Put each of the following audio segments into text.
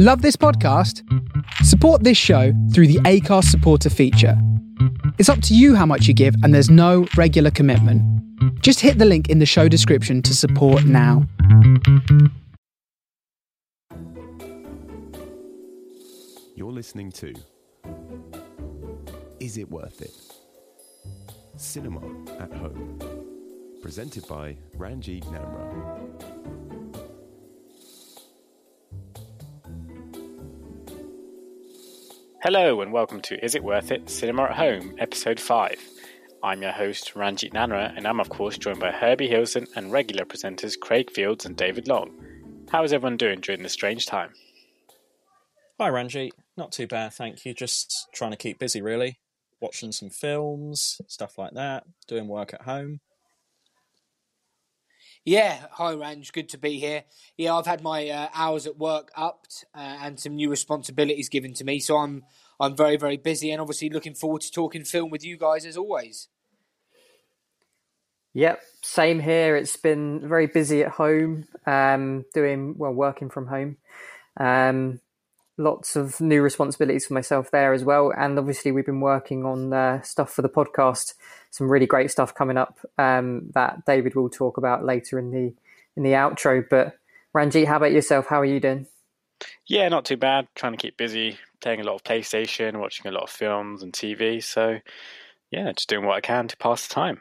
Love this podcast? Support this show through the Anchor supporter feature. It's up to you how much you give, and there's no regular commitment. Just hit the link in the show description to support now. You're listening to Is It Worth It? Cinema at Home. Presented by Ranjit Nanra. Hello and welcome to Is It Worth It? Cinema at Home, Episode 5. I'm your host, Ranjit Nanra, and I'm of course joined by Herbie Hilson and regular presenters Craig Fields and David Long. How is everyone doing during this strange time? Hi, Ranjit. Not too bad, thank you. Just trying to keep busy, really. Watching some films, stuff like that, doing work at home. Yeah, hi Ranj, good to be here. Yeah, I've had my uh, hours at work upped uh, and some new responsibilities given to me, so I'm I'm very very busy and obviously looking forward to talking film with you guys as always. Yep, same here. It's been very busy at home, um, doing well, working from home. Um, lots of new responsibilities for myself there as well, and obviously we've been working on uh, stuff for the podcast. Some really great stuff coming up um, that David will talk about later in the in the outro. But Ranjit, how about yourself? How are you doing? Yeah, not too bad. Trying to keep busy, playing a lot of PlayStation, watching a lot of films and TV. So, yeah, just doing what I can to pass the time.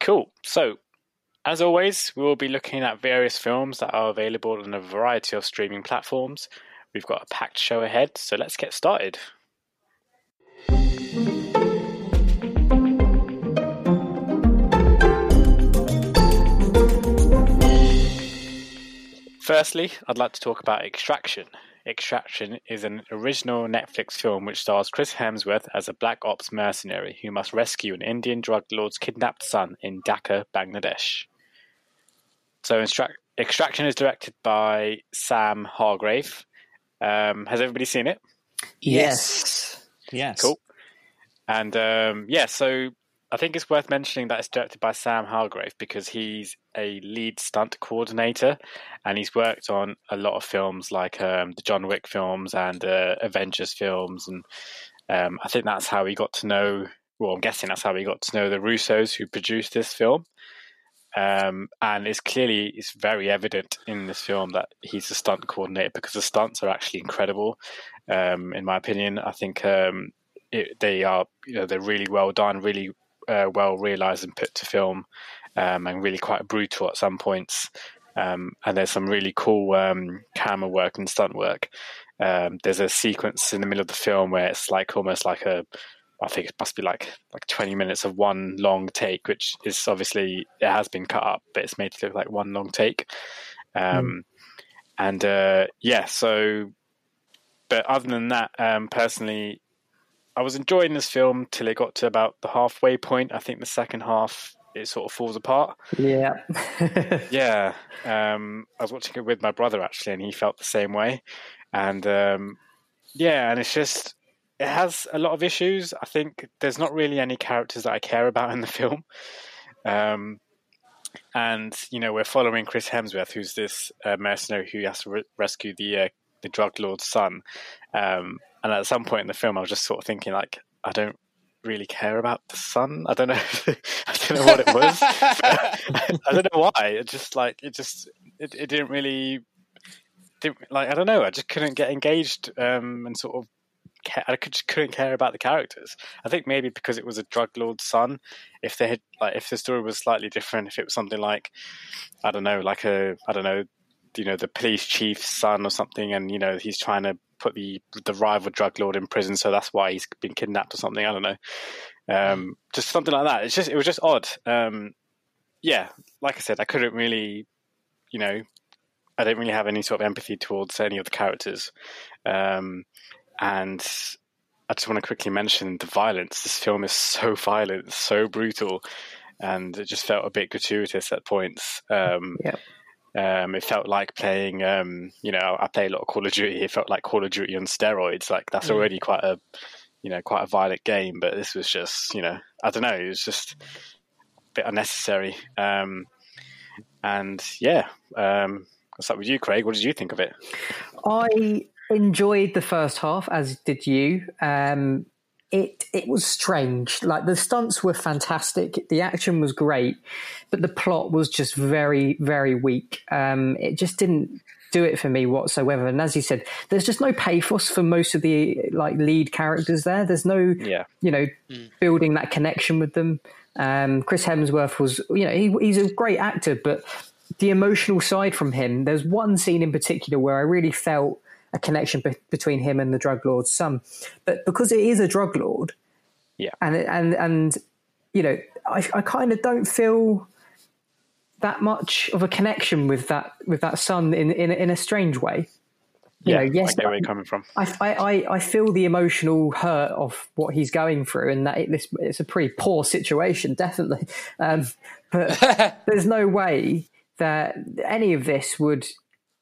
Cool. So, as always, we will be looking at various films that are available on a variety of streaming platforms. We've got a packed show ahead, so let's get started. Firstly, I'd like to talk about Extraction. Extraction is an original Netflix film which stars Chris Hemsworth as a black ops mercenary who must rescue an Indian drug lord's kidnapped son in Dhaka, Bangladesh. So, Extract- Extraction is directed by Sam Hargrave. Um, has everybody seen it? Yes. Yes. Cool. And um, yeah, so I think it's worth mentioning that it's directed by Sam Hargrave because he's a lead stunt coordinator and he's worked on a lot of films like um, the John Wick films and uh, Avengers films. And um, I think that's how he got to know, well, I'm guessing that's how he got to know the Russos who produced this film. Um, and it's clearly it's very evident in this film that he's a stunt coordinator because the stunts are actually incredible. Um, in my opinion, I think um, it, they are you know they're really well done, really uh, well realized and put to film, um, and really quite brutal at some points. Um, and there's some really cool um, camera work and stunt work. there's a sequence in the middle of the film where it's like almost like a I think it must be like like 20 minutes of one long take, which is obviously it has been cut up, but it's made to look like one long take. Um, mm. And uh, yeah, so but other than that, um, personally, I was enjoying this film till it got to about the halfway point. I think the second half it sort of falls apart. Yeah, yeah. Um, I was watching it with my brother actually, and he felt the same way. And um, yeah, and it's just it has a lot of issues. I think there's not really any characters that I care about in the film. Um, and you know, we're following Chris Hemsworth, who's this uh, mercenary who has to re- rescue the uh, the drug lord's son. Um, and at some point in the film, I was just sort of thinking, like, I don't really care about the son. I don't know. I don't know what it was. I don't know why. It just like it just it, it didn't really. Didn't, like I don't know. I just couldn't get engaged um, and sort of I just couldn't care about the characters. I think maybe because it was a drug lord's son. If they had like, if the story was slightly different, if it was something like, I don't know, like a, I don't know, you know, the police chief's son or something, and you know, he's trying to put the the rival drug lord in prison, so that's why he's been kidnapped or something. I don't know, um, just something like that. It's just, it was just odd. Um, yeah, like I said, I couldn't really, you know, I don't really have any sort of empathy towards any of the characters. Um, and I just want to quickly mention the violence. This film is so violent, so brutal, and it just felt a bit gratuitous at points. Um, yeah. Um, it felt like playing, um, you know, I play a lot of Call of Duty. It felt like Call of Duty on steroids. Like that's Mm. already quite a, you know, quite a violent game. But this was just, you know, I don't know. It was just a bit unnecessary. Um, and yeah, um, What's up with you, Craig? What did you think of it? I enjoyed the first half, as did you. Um, it it was strange. Like the stunts were fantastic, the action was great, but the plot was just very very weak. Um, it just didn't do it for me whatsoever. And as you said, there's just no pathos for most of the like lead characters there. There's no Yeah. you know building that connection with them. Um, Chris Hemsworth was you know he, he's a great actor, but the emotional side from him. There's one scene in particular where I really felt a connection be- between him and the drug lord's son, but because it is a drug lord, Yeah. and and and you know, I, I kind of don't feel that much of a connection with that with that son in in, in a strange way. You Yeah, know, yes, I get where you're coming from. I, I, I- feel the emotional hurt of what he's going through, and that it, this, it's a pretty poor situation, definitely. Um, but there's no way that any of this would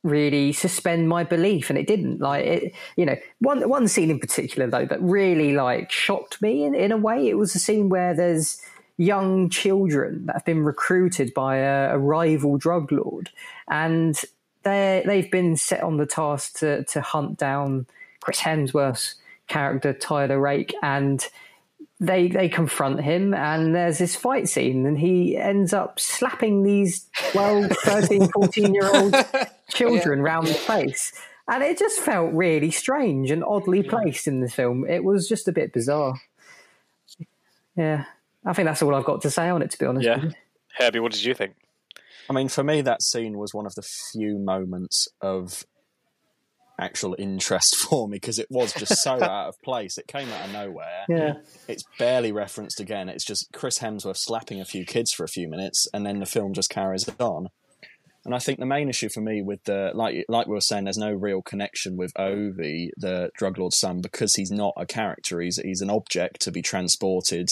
really suspend my belief, and it didn't. Like it, you know, one one scene in particular though that really like shocked me in, in a way. It was a scene where there's young children that have been recruited by a, a rival drug lord, and they they've been set on the task to to hunt down Chris Hemsworth's character Tyler Rake, and they they confront him, and there's this fight scene, and he ends up slapping these 12, 13, 14 year old children round the face. And it just felt really strange and oddly placed in the film. It was just a bit bizarre. Yeah, I think that's all I've got to say on it. To be honest, Yeah. with. Herbie, what did you think? I mean, for me, that scene was one of the few moments of actual interest for me because it was just so out of place. It came out of nowhere. yeah, It's barely referenced again. It's just Chris Hemsworth slapping a few kids for a few minutes, and then the film just carries it on. And I think the main issue for me with the like like we were saying, there's no real connection with Ovi, the drug lord's son, because he's not a character. He's he's an object to be transported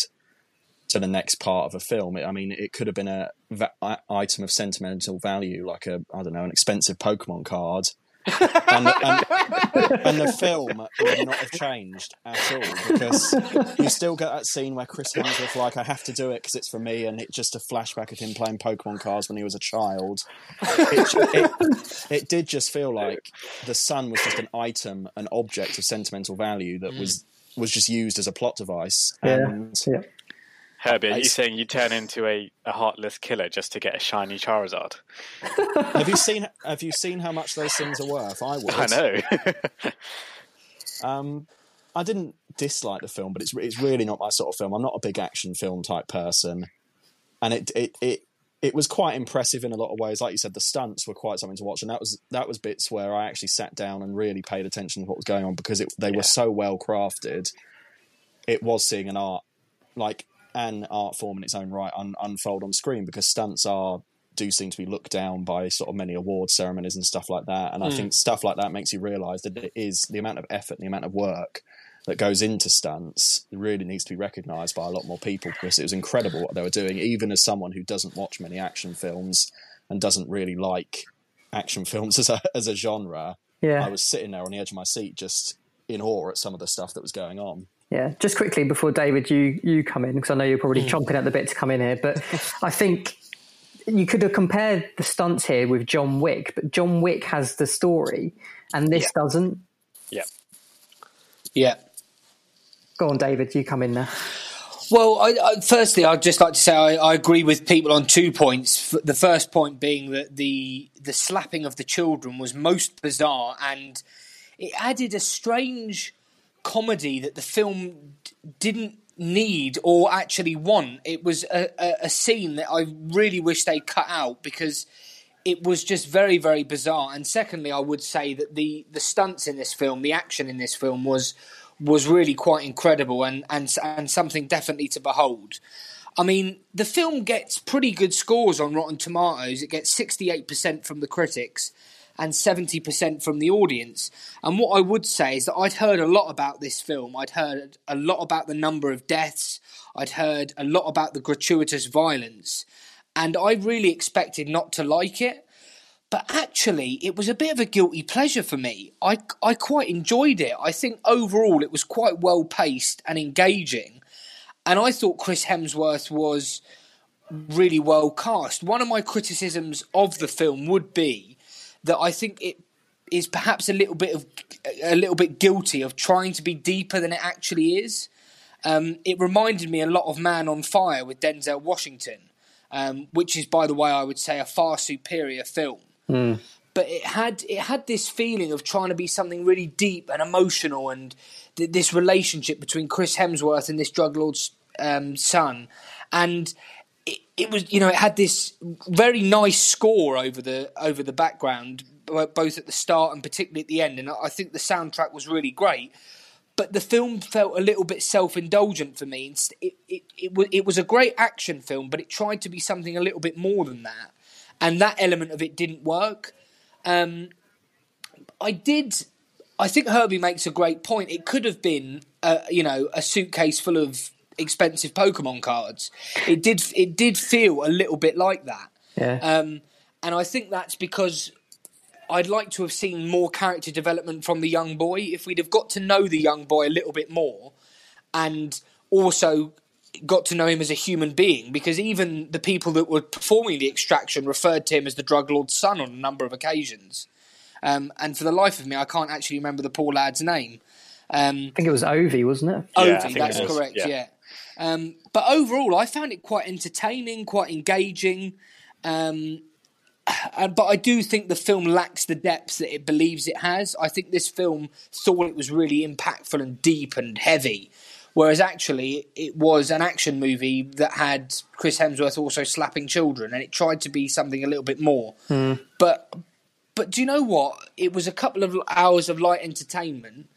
to the next part of a film. I mean, it could have been a va- item of sentimental value, like a I don't know, an expensive Pokemon card, and, and, and the film would not have changed at all because you still get that scene where Chris Hemsworth like I have to do it because it's for me, and it's just a flashback of him playing Pokemon cards when he was a child. It, it, it did just feel like the son was just an item, an object of sentimental value that mm. was was just used as a plot device. Yeah. And yeah. Herbie, are you It's- saying you turn into a, a heartless killer just to get a shiny Charizard? have you seen have you seen how much those things are worth? I would. I know. Um, I didn't dislike the film, but it's it's really not my sort of film. I'm not a big action film type person, and it it it it was quite impressive in a lot of ways. Like you said, the stunts were quite something to watch, and that was that was bits where I actually sat down and really paid attention to what was going on because it, they Yeah. were so well crafted. It was seeing an art like an art form in its own right un, unfold on screen because stunts are do seem to be looked down by sort of many award ceremonies and stuff like that. And I hmm. think stuff like that makes you realise that it is the amount of effort, the amount of work that goes into stunts really needs to be recognised by a lot more people because it was incredible what they were doing. Even as someone who doesn't watch many action films and doesn't really like action films as a as a genre, yeah. I was sitting there on the edge of my seat just in awe at some of the stuff that was going on. Yeah, just quickly before David, you you come in because I know you're probably hmm. chomping at the bit to come in here, but I think you could have compared the stunts here with John Wick, but John Wick has the story, and this doesn't. yeah. Yeah. Go on, David, you come in there. Well, I, I, firstly, I'd just like to say I, I agree with people on two points. The first point being that the the slapping of the children was most bizarre, and it added a strange comedy that the film d- didn't need or actually want. It was a, a, a scene that I really wish they cut out because it was just very very bizarre. And secondly i would say that the the stunts in this film the action in this film was was really quite incredible and and and something definitely to behold. I mean the film gets pretty good scores on rotten tomatoes. It gets 68% from the critics and 70% from the audience and what i would say is that i'd heard a lot about this film i'd heard a lot about the number of deaths i'd heard a lot about the gratuitous violence and I really expected not to like it. But actually, it was a bit of a guilty pleasure for me. I, I quite enjoyed it. I think overall it was quite well paced and engaging. And I thought Chris Hemsworth was really well cast. One of my criticisms of the film would be that I think it is perhaps a little bit of a little bit guilty of trying to be deeper than it actually is. Um, it reminded me a lot of Man on Fire with Denzel Washington, um, which is, by the way, I would say a far superior film. Mm. But it had it had this feeling of trying to be something really deep and emotional, and th- this relationship between Chris Hemsworth and this drug lord's um, son, and it, it was you know it had this very nice score over the over the background both at the start and particularly at the end and I think the soundtrack was really great. But the film felt a little bit self-indulgent for me. It, it, it, was, it was a great action film but it tried to be something a little bit more than that. And that element of it didn't work. Um, I did I think Herbie makes a great point. It could have been a, you know a suitcase full of expensive Pokemon cards. It did it did feel a little bit like that. Yeah. Um, and I think that's because I'd like to have seen more character development from the young boy. If we'd have got to know the young boy a little bit more, and also got to know him as a human being, because even the people that were performing the extraction referred to him as the drug lord's son on a number of occasions. Um, and for the life of me, I can't actually remember the poor lad's name. Um, I think it was Ovi, wasn't it? Ovi, yeah, that's correct. Yeah. yeah. Um, but overall, I found it quite entertaining, quite engaging. Um, and, but I do think the film lacks the depth that it believes it has. I think this film thought it was really impactful and deep and heavy, whereas actually it was an action movie that had Chris Hemsworth also slapping children, and it tried to be something a little bit more. Mm. But but do you know what? It was a couple of hours of light entertainment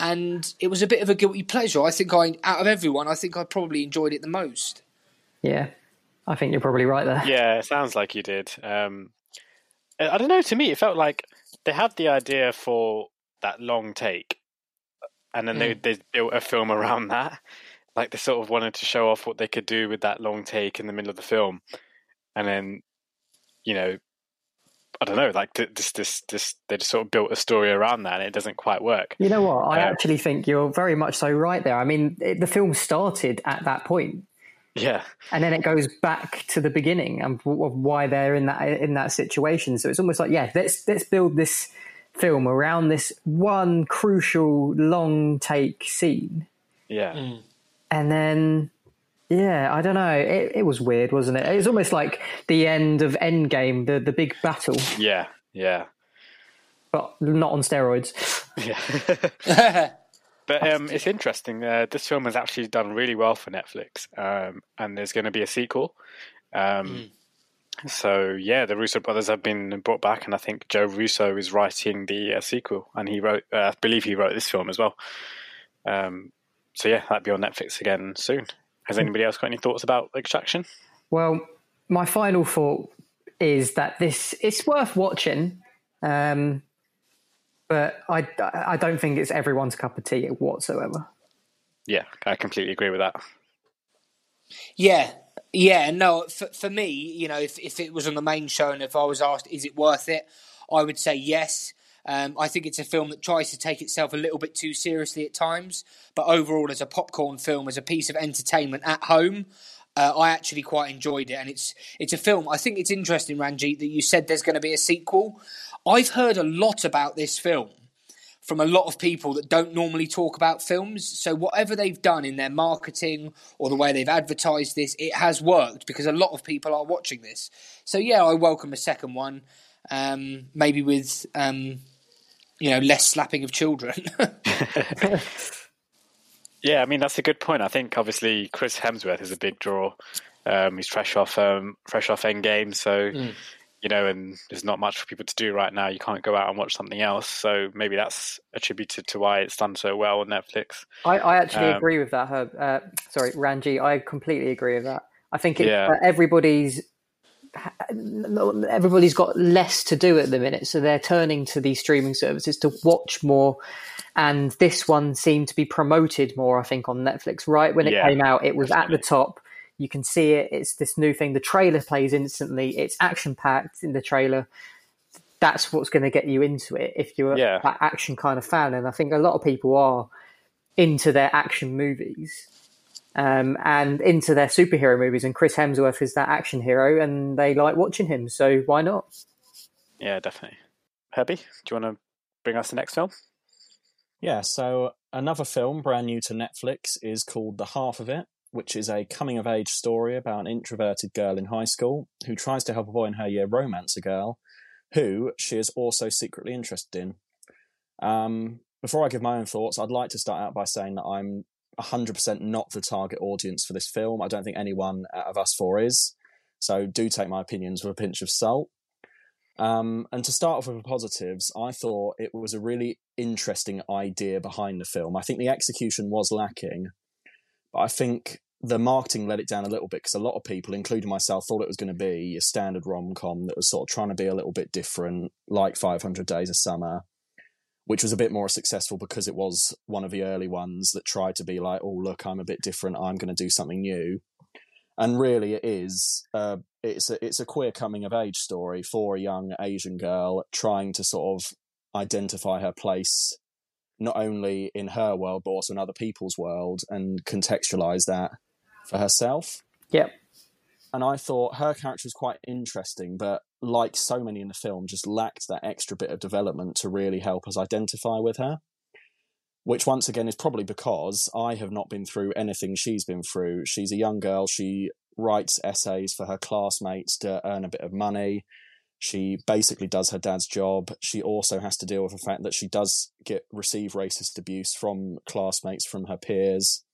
and it was a bit of a guilty pleasure. I think I, out of everyone, I think I probably enjoyed it the most. Yeah, I think you're probably right there. Yeah, it sounds like you did. Um, I don't know. To me, it felt like they had the idea for that long take, and then mm. they they built a film around that. Like they sort of wanted to show off what they could do with that long take in the middle of the film, and then, you know, I don't know, like this, this, this, they just sort of built a story around that, and it doesn't quite work. You know what? I um, actually think you're very much so right there. I mean, it, the film started at that point, yeah, and then it goes back to the beginning and why they're in that in that situation. So it's almost like, yeah, let's let's build this film around this one crucial long take scene. Yeah, mm. and then yeah, I don't know. It, it was weird, wasn't it? It was almost like the end of Endgame, the the big battle. Yeah, yeah. But not on steroids. Yeah. but um, it's interesting. Uh, this film has actually done really well for Netflix, um, and there's going to be a sequel. Um, mm. So yeah, the Russo brothers have been brought back, and I think Joe Russo is writing the uh, sequel, and he wrote, uh, I believe he wrote this film as well. Um, so yeah, that'll be on Netflix again soon. Has anybody else got any thoughts about Extraction? Well, my final thought is that this it's worth watching, um, but I I don't think it's everyone's cup of tea whatsoever. Yeah, I completely agree with that. Yeah, yeah, no, for, for me, you know, if, if it was on the main show and if I was asked, is it worth it? I would say yes. Um, I think it's a film that tries to take itself a little bit too seriously at times, but overall, as a popcorn film, as a piece of entertainment at home, uh, I actually quite enjoyed it. And it's it's a film. I think it's interesting, Ranjit, that you said there's going to be a sequel. I've heard a lot about this film from a lot of people that don't normally talk about films. So whatever they've done in their marketing or the way they've advertised this, it has worked because a lot of people are watching this. So yeah, I welcome a second one, um, maybe with um, you know less slapping of children. yeah, I mean that's a good point. I think obviously Chris Hemsworth is a big draw. Um, he's fresh off um, fresh off Endgame, so mm. you know, and there's not much for people to do right now. You can't go out and watch something else, so maybe that's attributed to why it's done so well on Netflix. I, I actually um, agree with that, Herb. Uh, sorry, Ranji. I completely agree with that. I think it, yeah. uh, everybody's everybody's got less to do at the minute, so they're turning to these streaming services to watch more. And this one seemed to be promoted more, I think, on Netflix. Right when it yeah, came out, it was definitely. at the top. You can see it. It's this new thing. The trailer plays instantly. It's action packed in the trailer. That's what's going to get you into it if you're yeah. that action kind of fan. And I think a lot of people are into their action movies um, and into their superhero movies. And Chris Hemsworth is that action hero, and they like watching him. So why not? Yeah, definitely. Herbie, do you want to bring us the next film? Yeah, so another film brand new to Netflix is called The Half of It, which is a coming of age story about an introverted girl in high school who tries to help a boy in her year romance a girl who she is also secretly interested in. Um, before I give my own thoughts, I'd like to start out by saying that I'm 100% not the target audience for this film. I don't think anyone out of us four is. So do take my opinions with a pinch of salt. Um, and to start off with the positives, I thought it was a really interesting idea behind the film. I think the execution was lacking, but I think the marketing let it down a little bit because a lot of people, including myself, thought it was going to be a standard rom com that was sort of trying to be a little bit different, like 500 Days of Summer, which was a bit more successful because it was one of the early ones that tried to be like, oh, look, I'm a bit different, I'm going to do something new. And really, it is. Uh, it's a it's a queer coming of age story for a young Asian girl trying to sort of identify her place not only in her world but also in other people's world and contextualize that for herself. Yep. And I thought her character was quite interesting, but like so many in the film, just lacked that extra bit of development to really help us identify with her. Which, once again, is probably because I have not been through anything she's been through. She's a young girl. She writes essays for her classmates to earn a bit of money. She basically does her dad's job. She also has to deal with the fact that she does get receive racist abuse from classmates, from her peers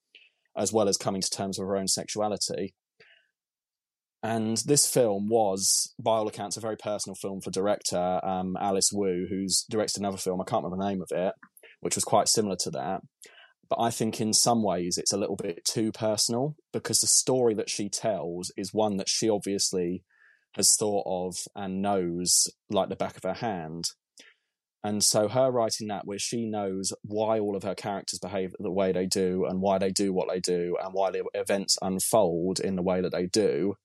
as well as coming to terms with her own sexuality. And this film was, by all accounts, a very personal film for director um, Alice Wu, who's directed another film, I can't remember the name of it, which was quite similar to that. But I think in some ways it's a little bit too personal because the story that she tells is one that she obviously has thought of and knows like the back of her hand. And so her writing that where she knows why all of her characters behave the way they do and why they do what they do and why the events unfold in the way that they do,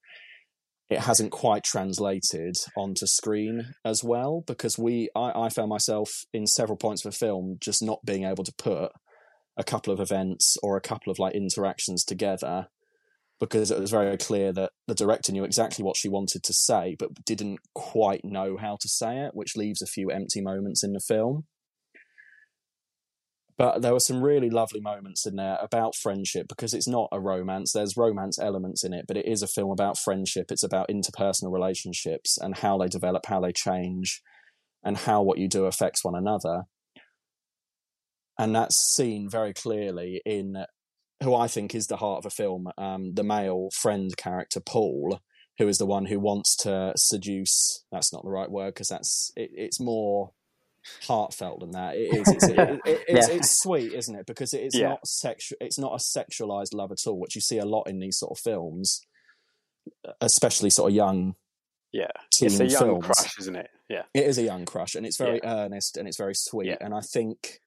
it hasn't quite translated onto screen as well because we I, I found myself in several points of the film just not being able to put a couple of events or a couple of like interactions together because it was very clear that the director knew exactly what she wanted to say, but didn't quite know how to say it, which leaves a few empty moments in the film. But there were some really lovely moments in there about friendship because it's not a romance. There's romance elements in it, but it is a film about friendship. It's about interpersonal relationships and how they develop, how they change, and how what you do affects one another. And that's seen very clearly in who I think is the heart of a film, um, the male friend character Paul, who is the one who wants to seduce. That's not the right word because that's it, it's more heartfult than that. It is. It's, it, it, it's, yeah. it's, sweet, isn't it? Because it is yeah. not sexual. It's not a sexualized love at all, which you see a lot in these sort of films, especially sort of young. Yeah, it's a young films. crush, isn't it? Yeah, it is a young crush, and it's very yeah. earnest and it's very sweet. And I think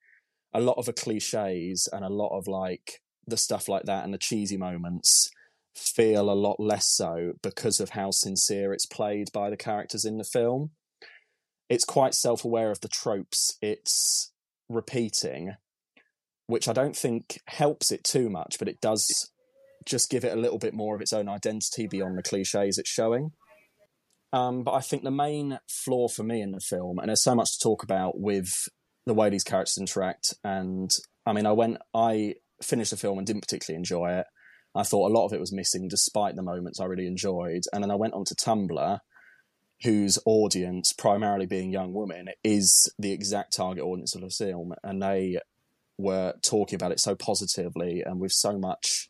a lot of the cliches and a lot of like the stuff like that and the cheesy moments feel a lot less so because of how sincere it's played by the characters in the film. It's quite self aware of the tropes it's repeating, which I don't think helps it too much, but it does just give it a little bit more of its own identity beyond the cliches it's showing. Um, but I think the main flaw for me in the film, and there's so much to talk about with the way these characters interact, and I mean, I went, I finished the film and didn't particularly enjoy it. I thought a lot of it was missing, despite the moments I really enjoyed. And then I went on to Tumblr, whose audience, primarily being young women, is the exact target audience of the film, and they were talking about it so positively and with so much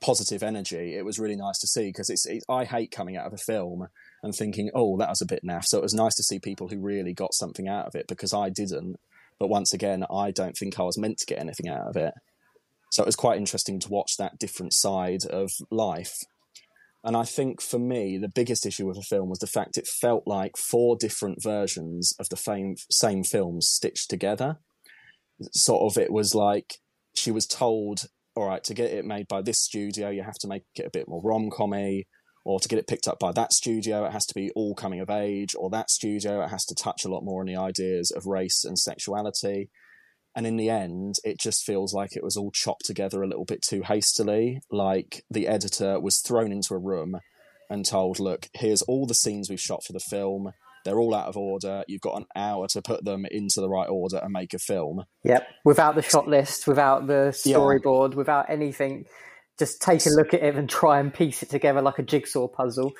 positive energy. It was really nice to see because it's, it, I hate coming out of a film and thinking, oh, that was a bit naff. So it was nice to see people who really got something out of it because I didn't. But once again, I don't think I was meant to get anything out of it. So it was quite interesting to watch that different side of life. And I think for me, the biggest issue with the film was the fact it felt like four different versions of the same, same film stitched together. Sort of, it was like she was told, all right, to get it made by this studio, you have to make it a bit more rom commy or to get it picked up by that studio, it has to be all coming of age, or that studio, it has to touch a lot more on the ideas of race and sexuality. And in the end, it just feels like it was all chopped together a little bit too hastily. Like the editor was thrown into a room and told, look, here's all the scenes we've shot for the film. they're all out of order. You've got an hour to put them into the right order and make a film. Yep. Without the shot list, without the storyboard, yeah. without anything, just take a look at it and try and piece it together like a jigsaw puzzle.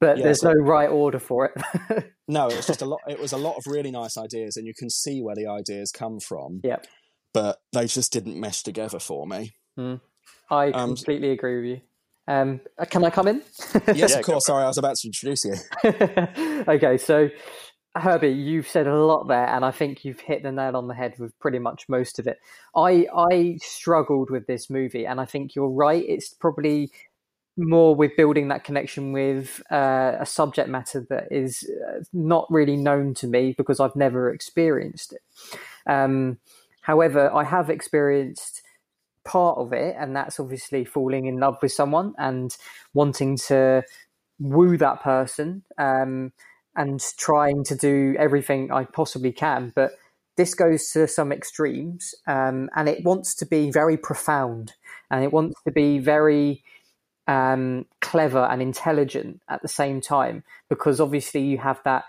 But yeah, there's so, no right order for it. no, it's just a lot. It was a lot of really nice ideas, and you can see where the ideas come from. Yep. But they just didn't mesh together for me. Mm. I um, completely agree with you. Um, uh, can I come in? yes, of course. Sorry, I was about to introduce you. okay, so Herbie, you've said a lot there, and I think you've hit the nail on the head with pretty much most of it. I I struggled with this movie, and I think you're right. It's probably more with building that connection with uh, a subject matter that is uh, not really known to me because I've never experienced it. Um, however, I have experienced part of it, and that's obviously falling in love with someone and wanting to woo that person um, and trying to do everything I possibly can. But this goes to some extremes, um, and it wants to be very profound and it wants to be very um, clever and intelligent at the same time because obviously you have that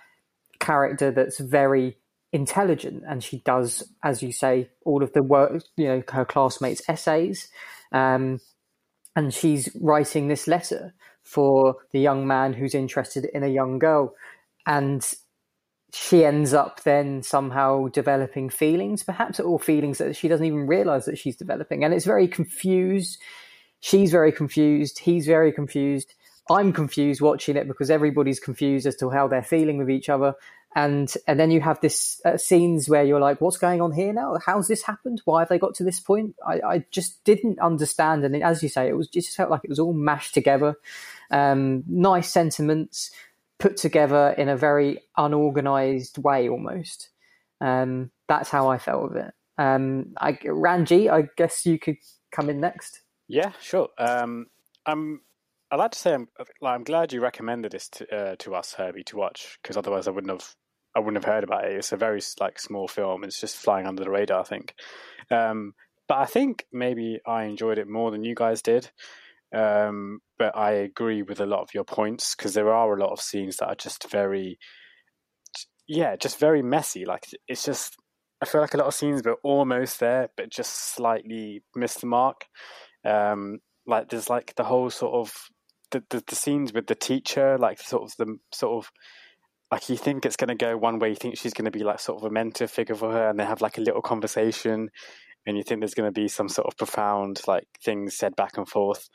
character that's very intelligent and she does as you say all of the work you know her classmates essays. Um, and she's writing this letter for the young man who's interested in a young girl. And she ends up then somehow developing feelings perhaps or feelings that she doesn't even realize that she's developing. And it's very confused she's very confused. He's very confused. I'm confused watching it because everybody's confused as to how they're feeling with each other. And and then you have this uh, scenes where you're like what's going on here now? How's this happened? Why have they got to this point? I, I just didn't understand. And as you say it was it just felt like it was all mashed together. Um, nice sentiments put together in a very unorganized way almost. Um, that's how i felt with it. Um, I, ranji i guess you could come in next yeah sure um, i'm I'd like to say I'm like, I'm glad you recommended this to uh, to us, Herbie, to watch because otherwise I wouldn't have I wouldn't have heard about it. It's a very like small film. It's just flying under the radar, I think. Um, but I think maybe I enjoyed it more than you guys did. Um, but I agree with a lot of your points because there are a lot of scenes that are just very, yeah, just very messy. Like it's just I feel like a lot of scenes were almost there, but just slightly missed the mark. Um, like there's like the whole sort of the, the, the scenes with the teacher, like sort of the sort of like you think it's going to go one way, you think she's going to be like sort of a mentor figure for her, and they have like a little conversation, and you think there's going to be some sort of profound like things said back and forth,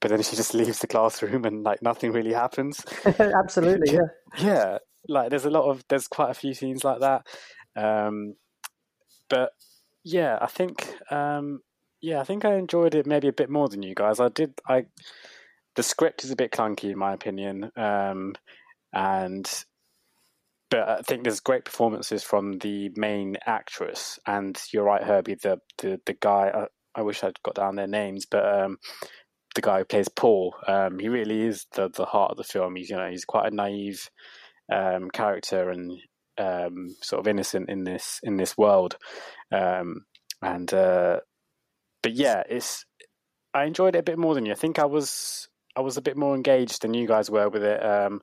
but then she just leaves the classroom and like nothing really happens. Absolutely, yeah, yeah. Like there's a lot of there's quite a few scenes like that, um, but yeah, I think um, yeah, I think I enjoyed it maybe a bit more than you guys. I did. I the script is a bit clunky in my opinion, um, and but I think there's great performances from the main actress. And you're right, Herbie. The the the guy. I, I wish I'd got down their names, but um, the guy who plays Paul, um, he really is the the heart of the film. He's you know he's quite a naive um, character and um, sort of innocent in this in this world, um, and uh, but yeah, it's I enjoyed it a bit more than you. I think I was I was a bit more engaged than you guys were with it. Um,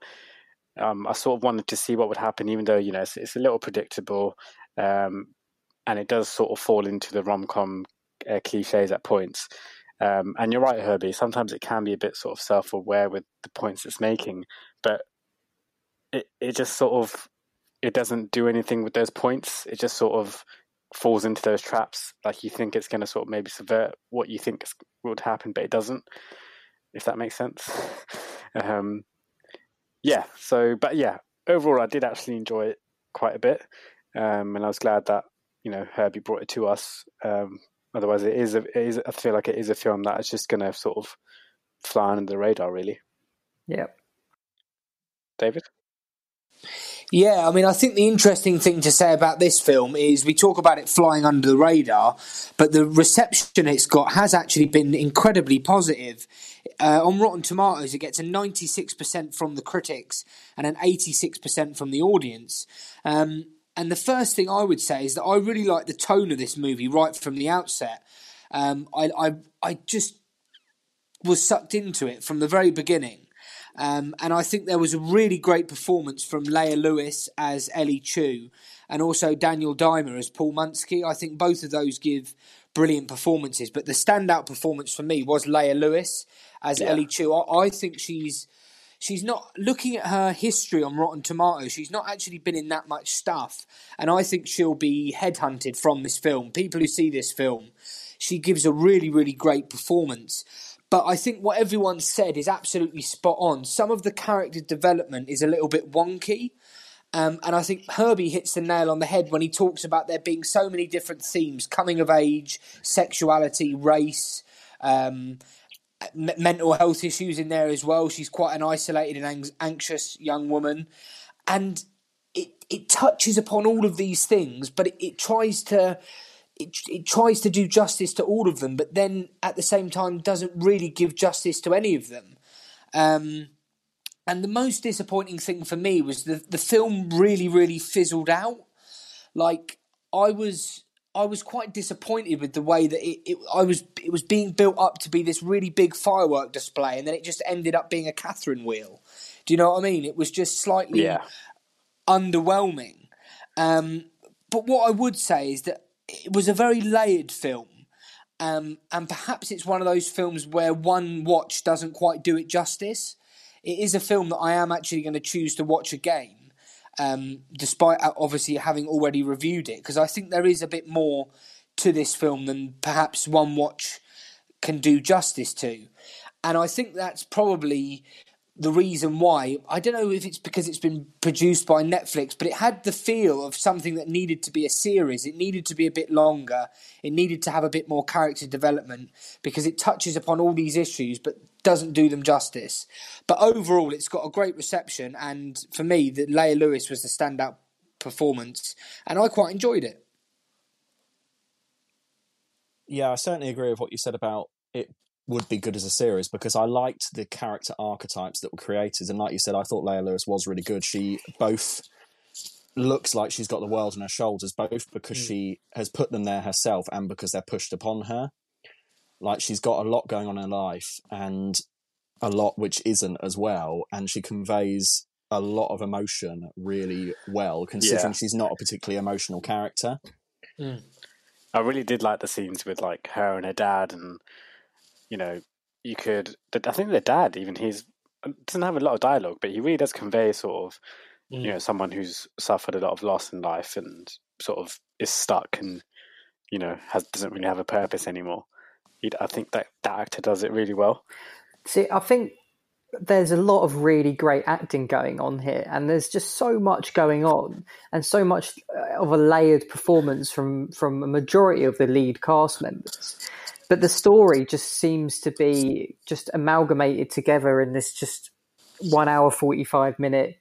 um, I sort of wanted to see what would happen, even though you know it's, it's a little predictable, um, and it does sort of fall into the rom com uh, cliches at points. Um, and you're right, Herbie. Sometimes it can be a bit sort of self aware with the points it's making, but it it just sort of it doesn't do anything with those points. It just sort of falls into those traps. Like you think it's going to sort of maybe subvert what you think would happen, but it doesn't if that makes sense. um, yeah. So, but yeah, overall, I did actually enjoy it quite a bit, um, and I was glad that you know Herbie brought it to us. Um, otherwise, it is, a, it is. I feel like it is a film that is just going to sort of fly under the radar, really. Yeah. David. Yeah, I mean, I think the interesting thing to say about this film is we talk about it flying under the radar, but the reception it's got has actually been incredibly positive. Uh, on Rotten Tomatoes, it gets a 96% from the critics and an 86% from the audience. Um, and the first thing I would say is that I really like the tone of this movie right from the outset. Um, I, I, I just was sucked into it from the very beginning. Um, and I think there was a really great performance from Leah Lewis as Ellie Chu and also Daniel Diemer as Paul Munsky. I think both of those give brilliant performances, but the standout performance for me was Leah Lewis as Yeah. Ellie Chu. I, I think she's she's not looking at her history on Rotten Tomatoes. She's not actually been in that much stuff, and I think she'll be headhunted from this film. People who see this film, she gives a really really great performance. But I think what everyone said is absolutely spot on. Some of the character development is a little bit wonky. Um, and I think Herbie hits the nail on the head when he talks about there being so many different themes coming of age, sexuality, race, um, m- mental health issues in there as well. She's quite an isolated and ang- anxious young woman. And it, it touches upon all of these things, but it, it tries to. It, it tries to do justice to all of them, but then at the same time doesn't really give justice to any of them. Um, and the most disappointing thing for me was the the film really really fizzled out. Like I was I was quite disappointed with the way that it, it I was it was being built up to be this really big firework display, and then it just ended up being a Catherine wheel. Do you know what I mean? It was just slightly Yeah. underwhelming. Um, but what I would say is that it was a very layered film. Um, and perhaps it's one of those films where one watch doesn't quite do it justice. It is a film that I am actually going to choose to watch again, um, despite uh, obviously having already reviewed it, because I think there is a bit more to this film than perhaps one watch can do justice to. And I think that's probably the reason why. I don't know if it's because it's been produced by Netflix, but it had the feel of something that needed to be a series. It needed to be a bit longer. It needed to have a bit more character development because it touches upon all these issues but doesn't do them justice. But overall, it's got a great reception, and for me, the Leah Lewis was the standout performance, and I quite enjoyed it. Yeah, I certainly agree with what you said about it would be good as a series because I liked the character archetypes that were created. And like you said, I thought Leah Lewis was really good. She both looks like she's got the world on her shoulders, both because mm. she has put them there herself and because they're pushed upon her. Like she's got a lot going on in her life and a lot which isn't as well. And she conveys a lot of emotion really well, considering Yeah. she's not a particularly emotional character. Mm. I really did like the scenes with like her and her dad, and you know, you could. I think the dad even he's doesn't have a lot of dialogue, but he really does convey sort of you know someone who's suffered a lot of loss in life and sort of is stuck and you know has doesn't really have a purpose anymore. He, I think that that actor does it really well. See, I think there's a lot of really great acting going on here, and there's just so much going on, and so much uh, of a layered performance from from a majority of the lead cast members. But the story just seems to be just amalgamated together in this just one hour forty five minute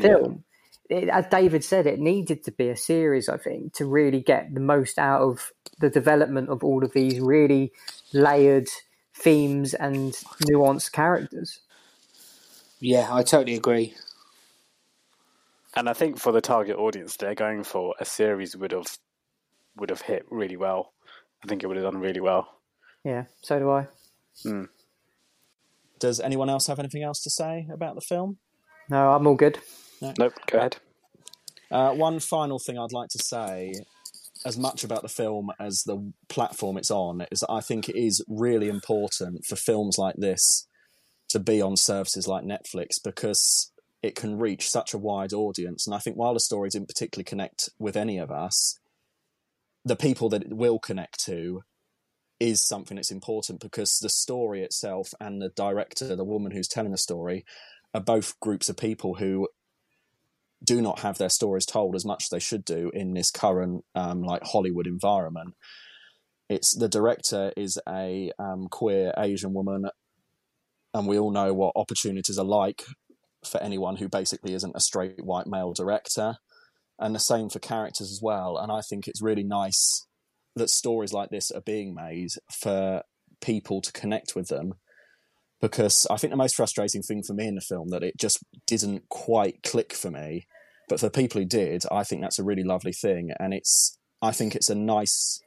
film. It, as David said, it needed to be a series, I think, to really get the most out of the development of all of these really layered themes and nuanced characters. Yeah, I totally agree. And I think for the target audience, they're going for a series would have would have hit really well. I think it would have done really well. Yeah, so do I. Does anyone else have anything else to say about the film? No, I'm all good. Nope, go ahead. Uh, one final thing I'd like to say, as much about the film as the platform it's on, is that I think it is really important for films like this to be on services like Netflix because it can reach such a wide audience. And I think while the story didn't particularly connect with any of us, the people that it will connect to is something that's important because the story itself and the director, the woman who's telling the story, are both groups of people who do not have their stories told as much as they should do in this current um, like Hollywood environment. It's the director is a um, queer Asian woman, and we all know what opportunities are like for anyone who basically isn't a straight white male director, and the same for characters as well. And I think it's really nice that stories like this are being made for people to connect with them because I think the most frustrating thing for me in the film that it just didn't quite click for me. But for people who did, I think that's a really lovely thing, and it's I think it's a nice,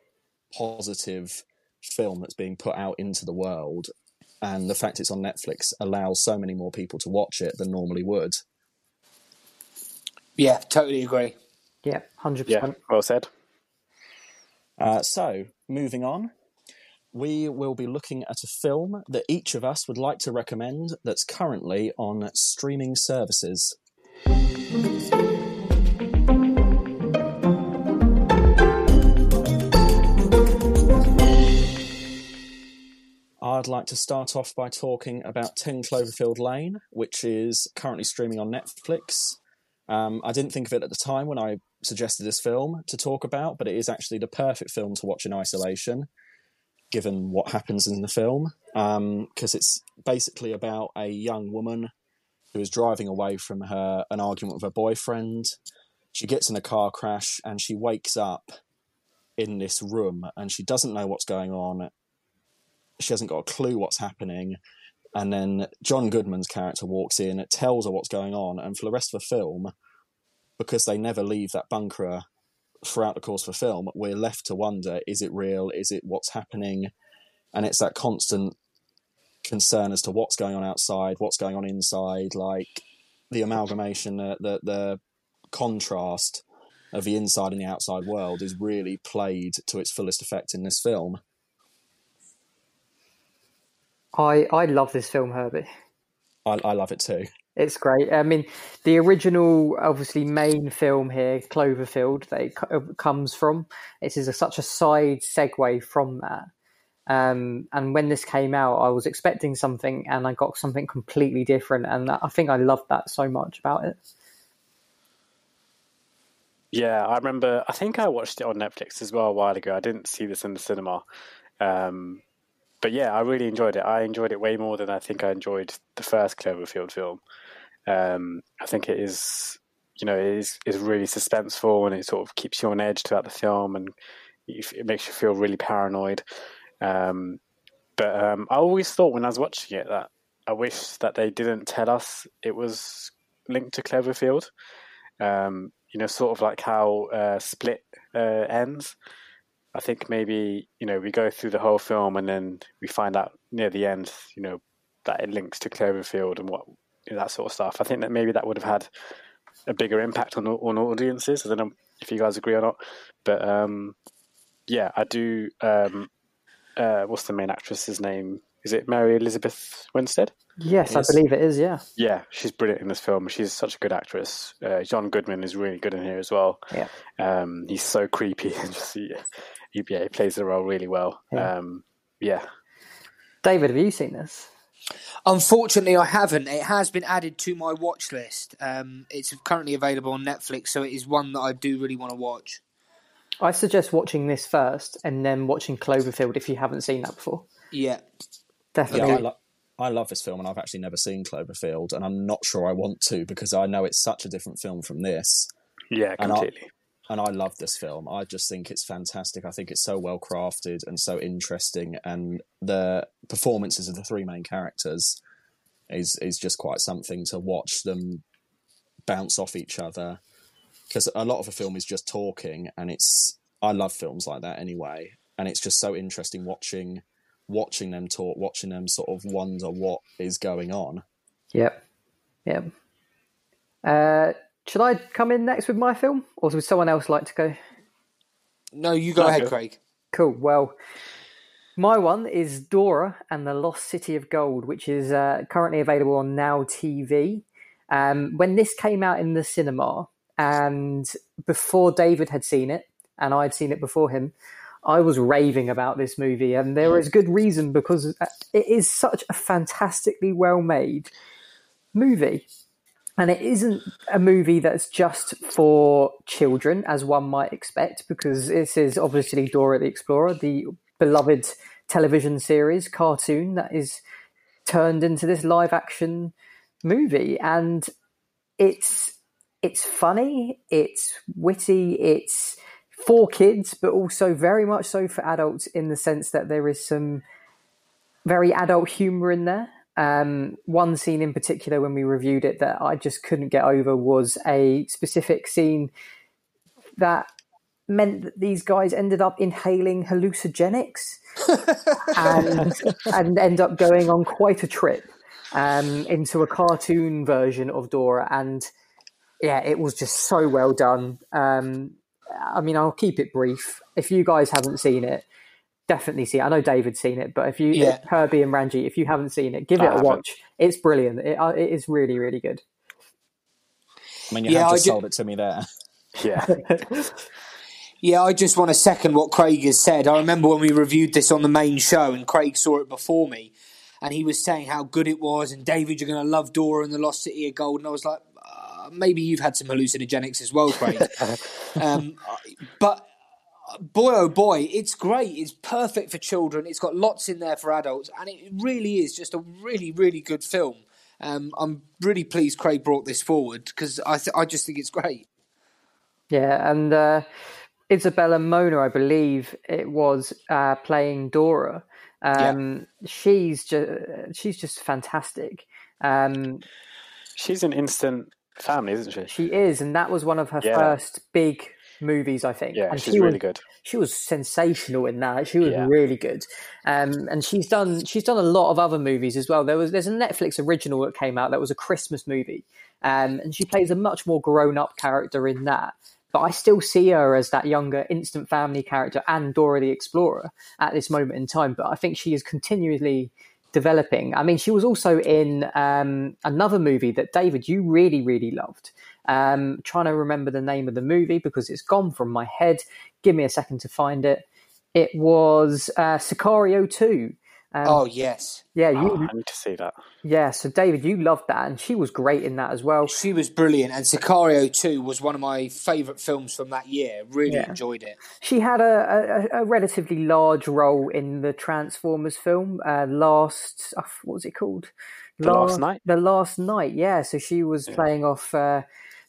positive film that's being put out into the world. and the fact it's on Netflix allows so many more people to watch it than normally would. Yeah, totally agree. Yeah, hundred Yeah, percent. well said. Uh, so, moving on, we will be looking at a film that each of us would like to recommend that's currently on streaming services. I'd like to start off by talking about 10 Cloverfield Lane, which is currently streaming on Netflix. Um, I didn't think of it at the time when I suggested this film to talk about, but it is actually the perfect film to watch in isolation, given what happens in the film. Um, because it's basically about a young woman who is driving away from her an argument with her boyfriend. She gets in a car crash and she wakes up in this room and she doesn't know what's going on. She hasn't got a clue what's happening. And then John Goodman's character walks in, tells her what's going on, and for the rest of the film, because they never leave that bunker uh, throughout the course of the film, we're left to wonder: is it real? Is it what's happening? And it's that constant concern as to what's going on outside, what's going on inside, like the amalgamation, the the, the contrast of the inside and the outside world is really played to its fullest effect in this film. I I love this film, Herbie. I, I love it too. It's great. I mean, the original, obviously, main film here, Cloverfield, that it co- comes from. It is a, such a side segue from that. Um, and when this came out, I was expecting something, and I got something completely different. And I think I loved that so much about it. Yeah, I remember. I think I watched it on Netflix as well a while ago. I didn't see this in the cinema, um, but yeah, I really enjoyed it. I enjoyed it way more than I think I enjoyed the first Cloverfield film. Um, I think it is, you know, it is is really suspenseful and it sort of keeps you on edge throughout the film, and it makes you feel really paranoid. Um, but um, I always thought when I was watching it that I wish that they didn't tell us it was linked to Cloverfield. Um, you know, sort of like how uh, Split uh, ends. I think maybe you know we go through the whole film and then we find out near the end, you know, that it links to Cloverfield and what you know, that sort of stuff. I think that maybe that would have had a bigger impact on on audiences. I don't know if you guys agree or not, but um, yeah, I do. Um, uh, what's the main actress's name? Is it Mary Elizabeth Winstead? Yes. I believe it is. Yeah, Yeah, she's brilliant in this film. She's such a good actress. Uh, John Goodman is really good in here as well. Yeah. Um, he's so creepy and just he, yeah, he plays the role really well. Yeah. Um, yeah. David, have you seen this? Unfortunately, I haven't. It has been added to my watch list. Um, it's currently available on Netflix, so it is one that I do really want to watch. I suggest watching this first and then watching Cloverfield if you haven't seen that before. Yeah. Yeah, Definitely. I, lo- I love this film, and I've actually never seen Cloverfield, and I'm not sure I want to because I know it's such a different film from this. Yeah, And I- completely. And I love this film. I just think it's fantastic. I think it's so well crafted and so interesting, and the performances of the three main characters is is just quite something to watch them bounce off each other. Because a lot of a film is just talking, and it's I love films like that anyway, and it's just so interesting watching watching them talk, watching them sort of wonder what is going on. Yep. Yep. Uh, should I come in next with my film, or would someone else like to go? No, you go Okay. ahead, Craig. Cool. Well, my one is Dora and the Lost City of Gold, which is uh, currently available on Now TV. Um, when this came out in the cinema, and before David had seen it, and I'd seen it before him, I was raving about this movie, and there is good reason because uh, it is such a fantastically well made movie. And it isn't a movie that's just for children, as one might expect, because this is obviously Dora the Explorer, the beloved television series cartoon that is turned into this live action movie. And it's it's funny, it's witty, it's for kids, but also very much so for adults in the sense that there is some very adult humor in there. Um, one scene in particular when we reviewed it that I just couldn't get over was a specific scene that meant that these guys ended up inhaling hallucinogenics and and end up going on quite a trip um, into a cartoon version of Dora. And yeah, it was just so well done. Um, I mean, I'll keep it brief. If you guys haven't seen it, definitely see it. I know David's seen it, but if you, Yeah. Herbie and Ranji, if you haven't seen it, give I it a haven't. watch. It's brilliant. It, uh, it is really, really good. I mean, you Yeah, have I just sold it to me there. Yeah. Yeah, I just want to second what Craig has said. I remember when we reviewed this on the main show, and Craig saw it before me, and he was saying how good it was, and David, you're going to love Dora and the Lost City of Gold, and I was like, uh, maybe you've had some hallucinogenics as well, Craig. um, but boy, oh boy, it's great. It's perfect for children. It's got lots in there for adults, and it really is just a really, really good film. Um, I'm really pleased Craig brought this forward because I, th- I just think it's great. Yeah, and uh, Isabela Moner, I believe it was uh, playing Dora. Um, She's just she's just fantastic. Um, She's an instant family, isn't she? she is, and that was one of her Yeah. first big movies, I think. Yeah, and she's she really was, good. She was sensational in that. She was Yeah. really good, um, and she's done she's done a lot of other movies as well. There was there's a Netflix original that came out that was a Christmas movie, um, and she plays a much more grown up character in that. But I still see her as that younger instant family character and Dora the Explorer at this moment in time. But I think she is continually developing. I mean, she was also in um, another movie that David you really really loved. Um, trying to remember the name of the movie because it's gone from my head. Give me a second to find it. It was uh, Sicario two. Um, Oh, yes. yeah, Oh, you I need to see that. yeah. So David, you loved that, and she was great in that as well. She was brilliant, and Sicario 2 was one of my favourite films from that year. Really Yeah. enjoyed it. She had a, a, a relatively large role in the Transformers film. Uh, last, uh, what was it called? The Last Knight? The Last Knight, yeah. So she was playing off uh,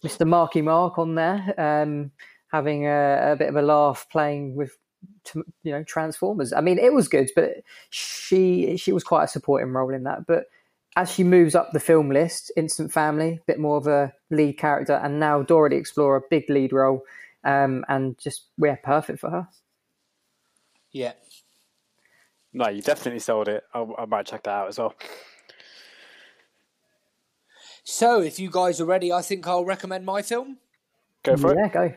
Mr. Marky Mark on there, um, having a, a bit of a laugh, playing with you know Transformers. I mean, it was good, but she she was quite a supporting role in that. But as she moves up the film list, Instant Family, a bit more of a lead character, and now Dora the Explorer, a big lead role, um, and just yeah, perfect for her. Yeah. No, you definitely sold it. I, I might check that out as well. So, if you guys are ready, I think I'll recommend my film. Go for yeah, it. go.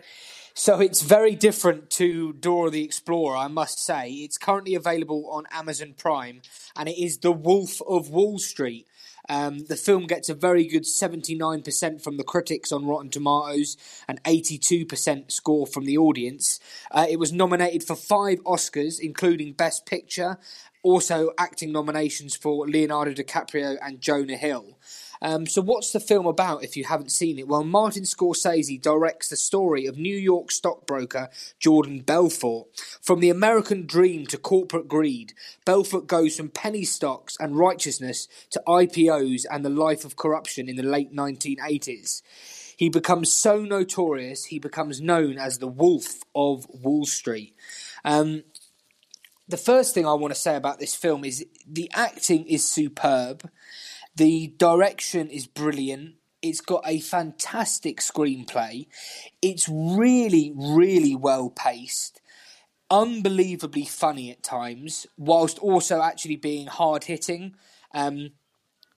So, it's very different to Dora the Explorer, I must say. It's currently available on Amazon Prime, and it is The Wolf of Wall Street. Um, the film gets a very good 79% from the critics on Rotten Tomatoes and 82% score from the audience. Uh, it was nominated for five Oscars, including Best Picture, also acting nominations for Leonardo DiCaprio and Jonah Hill. Um, so, what's the film about if you haven't seen it? Well, Martin Scorsese directs the story of New York stockbroker Jordan Belfort. From the American dream to corporate greed, Belfort goes from penny stocks and righteousness to IPOs and the life of corruption in the late 1980s. He becomes so notorious, he becomes known as the Wolf of Wall Street. Um, the first thing I want to say about this film is the acting is superb. The direction is brilliant. It's got a fantastic screenplay. It's really, really well paced. Unbelievably funny at times, whilst also actually being hard hitting. Um,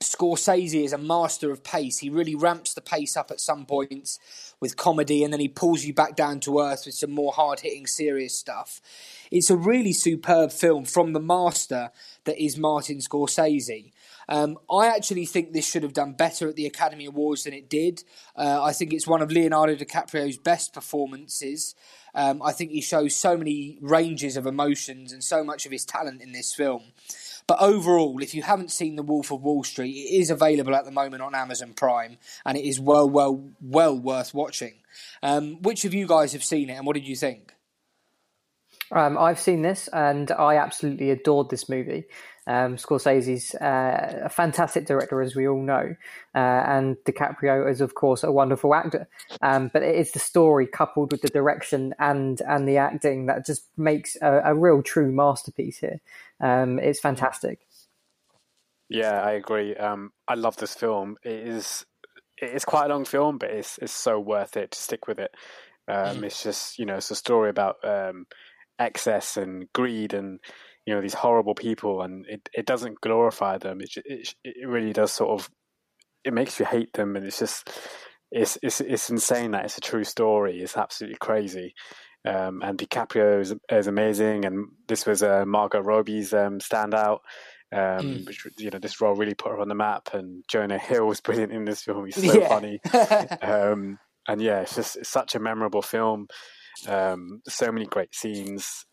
Scorsese is a master of pace. He really ramps the pace up at some points with comedy and then he pulls you back down to earth with some more hard hitting, serious stuff. It's a really superb film from the master that is Martin Scorsese. Um, I actually think this should have done better at the Academy Awards than it did. Uh, I think it's one of Leonardo DiCaprio's best performances. Um, I think he shows so many ranges of emotions and so much of his talent in this film. But overall, if you haven't seen The Wolf of Wall Street, it is available at the moment on Amazon Prime, and it is well, well, well worth watching. Um, which of you guys have seen it, and what did you think? Um, I've seen this and I absolutely adored this movie. Um, Scorsese's uh, a fantastic director, as we all know, uh, and DiCaprio is, of course, a wonderful actor. Um, but it is the story coupled with the direction and and the acting that just makes a, a real true masterpiece here. Um, it's fantastic. Yeah, I agree. Um, I love this film. It is it is quite a long film, but it's it's so worth it to stick with it. Um, It's just you know it's a story about um, excess and greed and you know these horrible people, and it, it doesn't glorify them. It, it it really does sort of it makes you hate them, and it's just it's it's it's insane that it's a true story. It's absolutely crazy. Um, and DiCaprio is, is amazing, and this was uh, Margot Robbie's um, standout. Um, Mm. which you know this role really put her on the map, and Jonah Hill was brilliant in this film. He's so Yeah. funny, um, and yeah, it's just it's such a memorable film. Um, so many great scenes,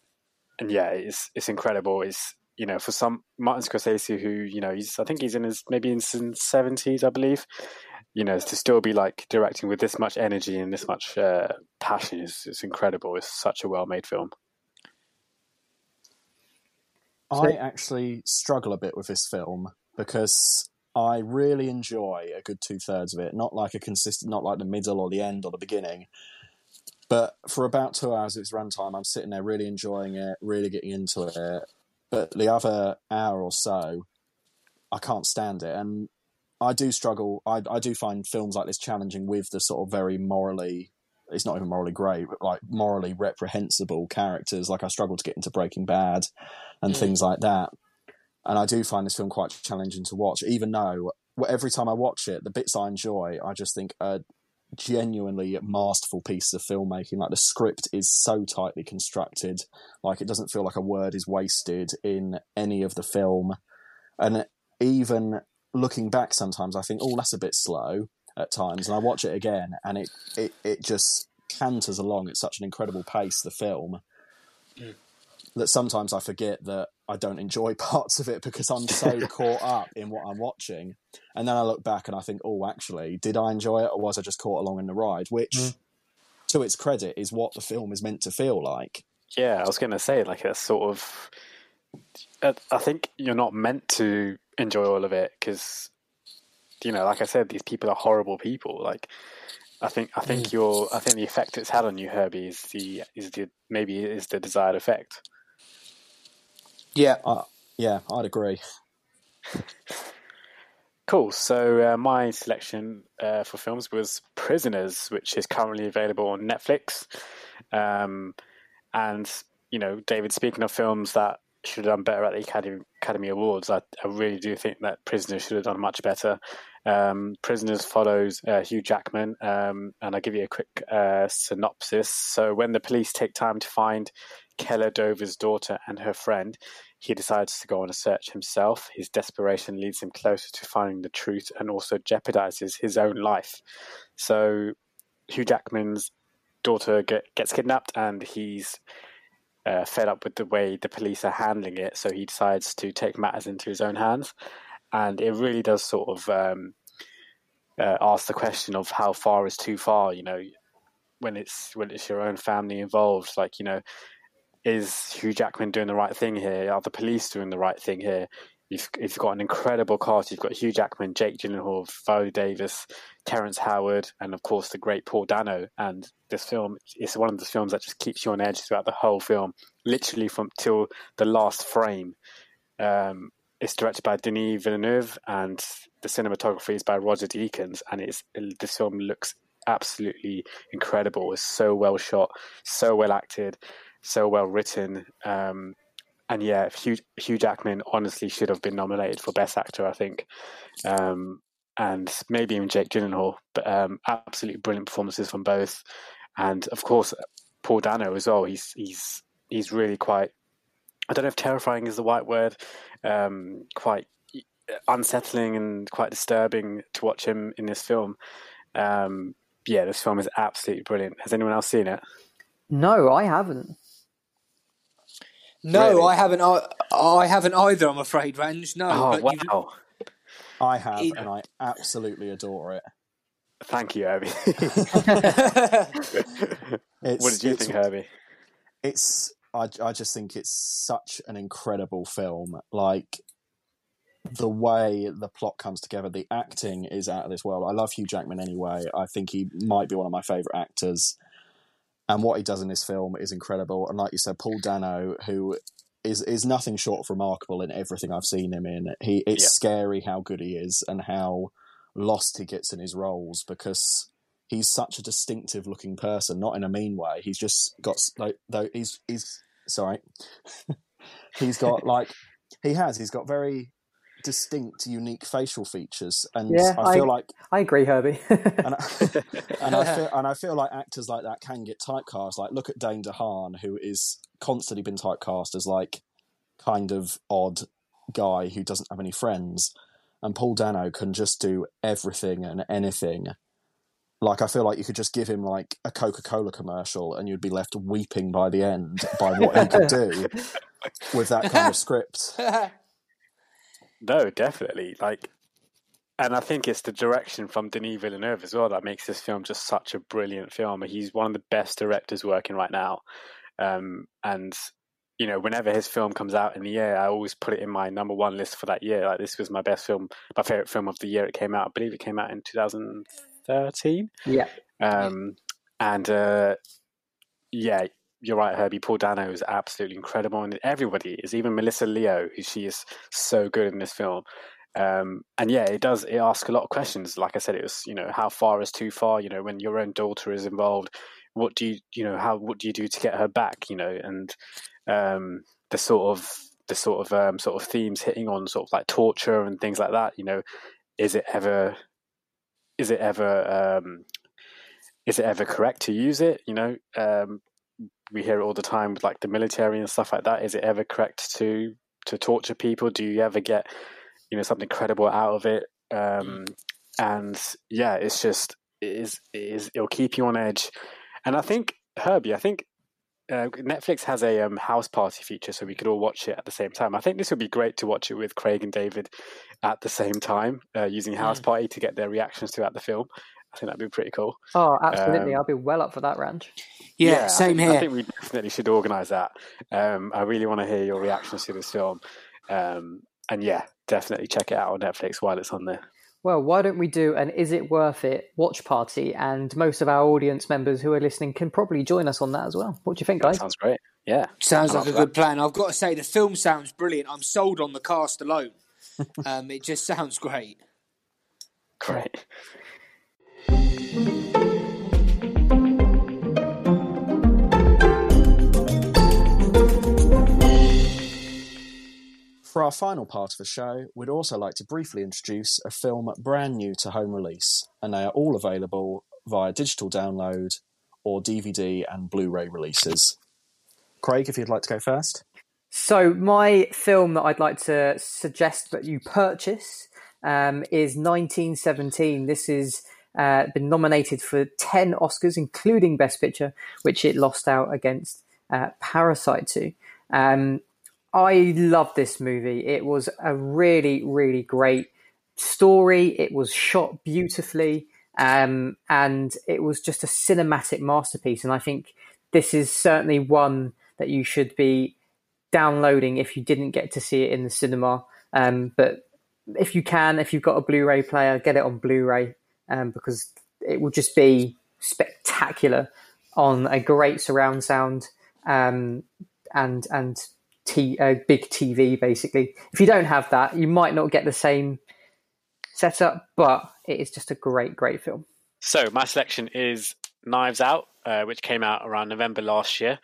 and yeah, it's it's incredible. It's you know for some Martin Scorsese, who you know he's I think he's in his maybe in his seventies, I believe. You know, to still be like directing with this much energy and this much uh, passion is, is incredible. It's such a well made film. I actually struggle a bit with this film because I really enjoy a good two thirds of it. Not like a consistent, not like the middle or the end or the beginning. But for about two hours of its runtime, I'm sitting there really enjoying it, really getting into it. But the other hour or so, I can't stand it, and I do struggle. I, I do find films like this challenging with the sort of very morally. It's not even morally grey, but like morally reprehensible characters. Like I struggle to get into Breaking Bad and Mm. things like that. And I do find this film quite challenging to watch, even though every time I watch it, the bits I enjoy, I just think are genuinely masterful pieces of filmmaking. Like the script is so tightly constructed, like it doesn't feel like a word is wasted in any of the film. And even looking back, sometimes I think, oh, that's a bit slow at times, and I watch it again, and it it, it just canters along at such an incredible pace. The film mm. that sometimes I forget that I don't enjoy parts of it because I'm so caught up in what I'm watching. And then I look back and I think, oh, actually, did I enjoy it or was I just caught along in the ride? Which, Mm. to its credit, is what the film is meant to feel like. Yeah, I was going to say like a sort of. I think you're not meant to enjoy all of it because, you know, like I said, these people are horrible people. Like, I think I think your I think the effect it's had on you, Herbie, is the is the maybe is the desired effect. Yeah. Yeah, I'd agree. Cool. So uh, my selection uh, for films was Prisoners, which is currently available on Netflix. Um, and you know, David, speaking of films that should have done better at the Academy, Academy Awards, I, I really do think that Prisoners should have done much better. Um, Prisoners follows uh, Hugh Jackman, um, and I'll give you a quick uh, synopsis. So, when the police take time to find Keller Dover's daughter and her friend, he decides to go on a search himself. His desperation leads him closer to finding the truth and also jeopardizes his own life. So, Hugh Jackman's daughter get, gets kidnapped, and he's uh, fed up with the way the police are handling it. So, he decides to take matters into his own hands. And it really does sort of um, uh, ask the question of how far is too far. You know, when it's when it's your own family involved, like you know, is Hugh Jackman doing the right thing here? Are the police doing the right thing here? You've, you've got an incredible cast. You've got Hugh Jackman, Jake Gyllenhaal, Viola Davis, Terrence Howard, and of course the great Paul Dano. And this film is one of the films that just keeps you on edge throughout the whole film, literally from till the last frame. Um, it's directed by Denis Villeneuve, and the cinematography is by Roger Deakins. And it's this film looks absolutely incredible. It's so well shot, so well acted so well written. Um, and yeah, Hugh, Hugh Jackman honestly should have been nominated for Best Actor, I think. Um, and maybe even Jake Gyllenhaal, but um, absolutely brilliant performances from both. And of course, Paul Dano as well. He's he's he's really quite. I don't know if terrifying is the right word. Um, quite unsettling and quite disturbing to watch him in this film. Um, yeah, this film is absolutely brilliant. Has anyone else seen it? No, I haven't. No, Really? I haven't. I, I haven't either. I'm afraid, Range. No, Oh but you've- wow! I have, It- and I absolutely adore it. Thank you, Herbie. It's, what did you think, Herbie? it's I, I just think it's such an incredible film like the way the plot comes together the acting is out of this world i love hugh jackman anyway i think he might be one of my favorite actors and what he does in this film is incredible and like you said paul dano who is is nothing short of remarkable in everything i've seen him in he it's Yeah. scary how good he is and how lost he gets in his roles because he's such a distinctive looking person, not in a mean way. He's just got like though he's he's sorry, he's got like he has he's got very distinct, unique facial features, and Yeah, I feel I- like I agree, Herbie. and I, and I feel and I feel like actors like that can get typecast. Like look at Dane DeHaan, who is constantly been typecast as like kind of odd guy who doesn't have any friends, and Paul Dano can just do everything and anything. Like I feel like you could just give him like a Coca Cola commercial, and you'd be left weeping by the end by what he could do with that kind of script. No, definitely. Like, and I think it's the direction from Denis Villeneuve as well that makes this film just such a brilliant film. He's one of the best directors working right now. Um, and you know, whenever his film comes out in the year, I always put it in my number one list for that year. Like, this was my best film, my favorite film of the year. It came out, I believe, it came out in 2013. yeah. Um, and uh, yeah, you're right, Herbie. Paul Dano is absolutely incredible, and everybody is. Even Melissa Leo, who she is so good in this film. Um, and yeah, it does. It asks a lot of questions. Like I said, it was you know how far is too far. You know, when your own daughter is involved, what do you you know how what do you do to get her back? You know, and um, the sort of the sort of um, sort of themes hitting on sort of like torture and things like that. You know, is it ever is it ever um, is it ever correct to use it? You know, um, we hear it all the time with like the military and stuff like that. Is it ever correct to to torture people? Do you ever get you know something credible out of it? Um, and yeah, it's just it is it is it'll keep you on edge. And I think Herbie, I think uh, Netflix has a um, house party feature, so we could all watch it at the same time. I think this would be great to watch it with Craig and David at the same time, uh, using house party to get their reactions throughout the film. I think that'd be pretty cool. Oh, absolutely. Um, I'll be well up for that, Ranch. Yeah, I same think, here. I think we definitely should organise that. Um, I really want to hear your reactions to this film. Um, and yeah, definitely check it out on Netflix while it's on there. Well, why don't we do an Is It Worth It watch party? And most of our audience members who are listening can probably join us on that as well. What do you think, guys? Sounds great. Yeah. Sounds I'm like a for good plan. I've got to say, the film sounds brilliant. I'm sold on the cast alone. um, it just sounds great. Great. For our final part of the show, we'd also like to briefly introduce a film brand new to home release, and they are all available via digital download or DVD and Blu ray releases. Craig, if you'd like to go first. So, my film that I'd like to suggest that you purchase um, is 1917. This has uh, been nominated for 10 Oscars, including Best Picture, which it lost out against uh, Parasite to. Um, I love this movie. It was a really, really great story. It was shot beautifully, um, and it was just a cinematic masterpiece. And I think this is certainly one that you should be downloading if you didn't get to see it in the cinema. Um, but if you can, if you've got a Blu-ray player, get it on Blu-ray um, because it will just be spectacular on a great surround sound um, and and a big TV. Basically, if you don't have that, you might not get the same setup, but it is just a great, great film. So my selection is Knives Out, uh, which came out around November last year.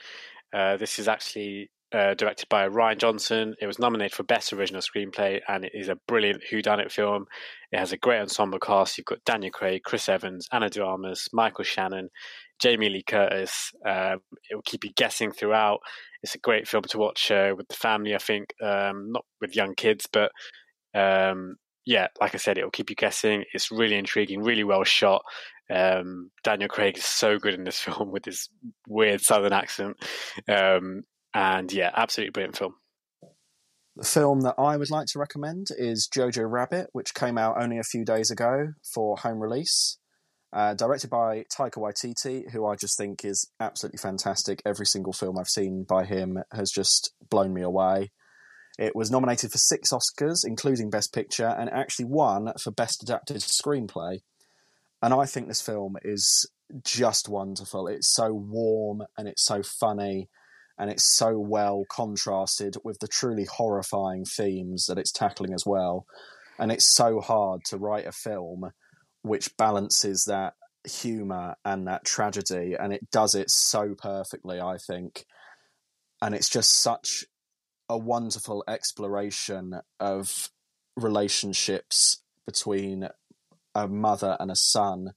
Uh, this is actually uh, directed by Rian Johnson. It was nominated for Best Original Screenplay, and it is a brilliant whodunit film. It has a great ensemble cast. You've got Daniel Craig, Chris Evans, Ana de Armas, Michael Shannon, Jamie Lee Curtis. Um, it will keep you guessing throughout. It's a great film to watch uh, with the family. I think um, not with young kids, but um, yeah, like I said, it will keep you guessing. It's really intriguing, really well shot. Um, Daniel Craig is so good in this film with his weird southern accent. Um, and yeah, absolutely brilliant film. The film that I would like to recommend is Jojo Rabbit, which came out only a few days ago for home release. Uh, directed by Taika Waititi, who I just think is absolutely fantastic. Every single film I've seen by him has just blown me away. It was nominated for six Oscars, including Best Picture, and actually won for Best Adapted Screenplay. And I think this film is just wonderful. It's so warm and it's so funny and it's so well contrasted with the truly horrifying themes that it's tackling as well. And it's so hard to write a film which balances that humor and that tragedy, and it does it so perfectly. I think, and it's just such a wonderful exploration of relationships between a mother and a son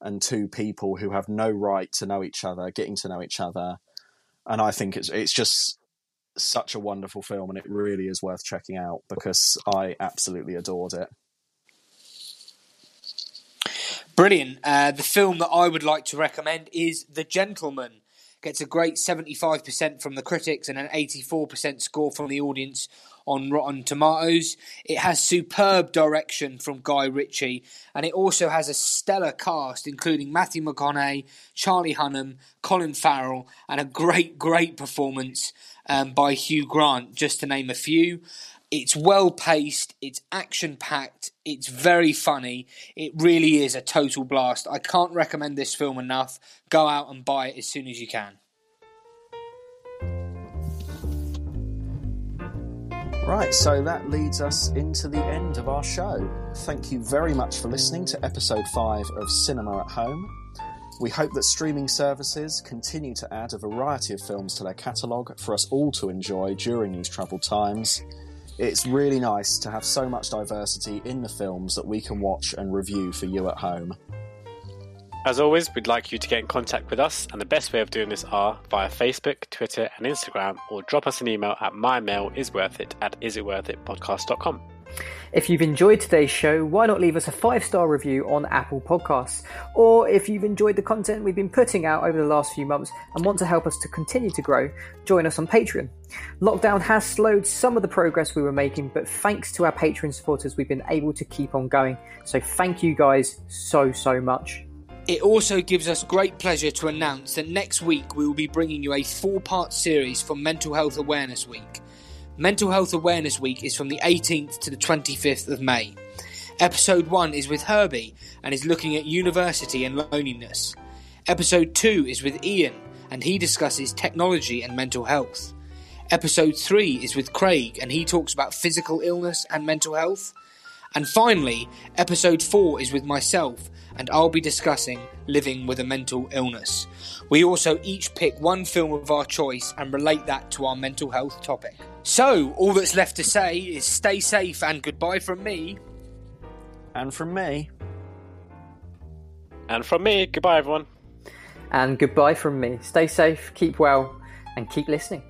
and two people who have no right to know each other getting to know each other and i think it's it's just such a wonderful film and it really is worth checking out because i absolutely adored it Brilliant. Uh, the film that I would like to recommend is The Gentleman. Gets a great 75% from the critics and an 84% score from the audience on Rotten Tomatoes. It has superb direction from Guy Ritchie, and it also has a stellar cast, including Matthew McConaughey, Charlie Hunnam, Colin Farrell, and a great, great performance um, by Hugh Grant, just to name a few. It's well paced, it's action packed, it's very funny. It really is a total blast. I can't recommend this film enough. Go out and buy it as soon as you can. Right, so that leads us into the end of our show. Thank you very much for listening to episode 5 of Cinema at Home. We hope that streaming services continue to add a variety of films to their catalogue for us all to enjoy during these troubled times. It's really nice to have so much diversity in the films that we can watch and review for you at home. As always, we'd like you to get in contact with us, and the best way of doing this are via Facebook, Twitter, and Instagram, or drop us an email at mymail.isworthit at isitworthitpodcast.com. If you've enjoyed today's show, why not leave us a five star review on Apple Podcasts? Or if you've enjoyed the content we've been putting out over the last few months and want to help us to continue to grow, join us on Patreon. Lockdown has slowed some of the progress we were making, but thanks to our Patreon supporters, we've been able to keep on going. So thank you guys so, so much. It also gives us great pleasure to announce that next week we will be bringing you a four part series for Mental Health Awareness Week. Mental Health Awareness Week is from the 18th to the 25th of May. Episode 1 is with Herbie and is looking at university and loneliness. Episode 2 is with Ian and he discusses technology and mental health. Episode 3 is with Craig and he talks about physical illness and mental health. And finally, episode 4 is with myself, and I'll be discussing living with a mental illness. We also each pick one film of our choice and relate that to our mental health topic. So, all that's left to say is stay safe and goodbye from me. And from me, And from me, goodbye, everyone. And goodbye from me. Stay safe, keep well, and keep listening.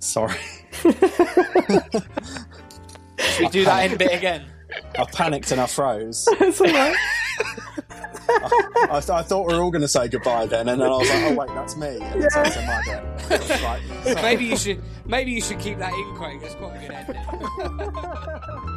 sorry, Should we do that in a bit again? I panicked and I froze. That's all right. I, th- I thought we were all going to say goodbye then, and then I was like, oh wait, that's me. And then someone said my turn. Right, sorry. Maybe you should. Maybe you should keep that in, Craig. That's quite a good ending.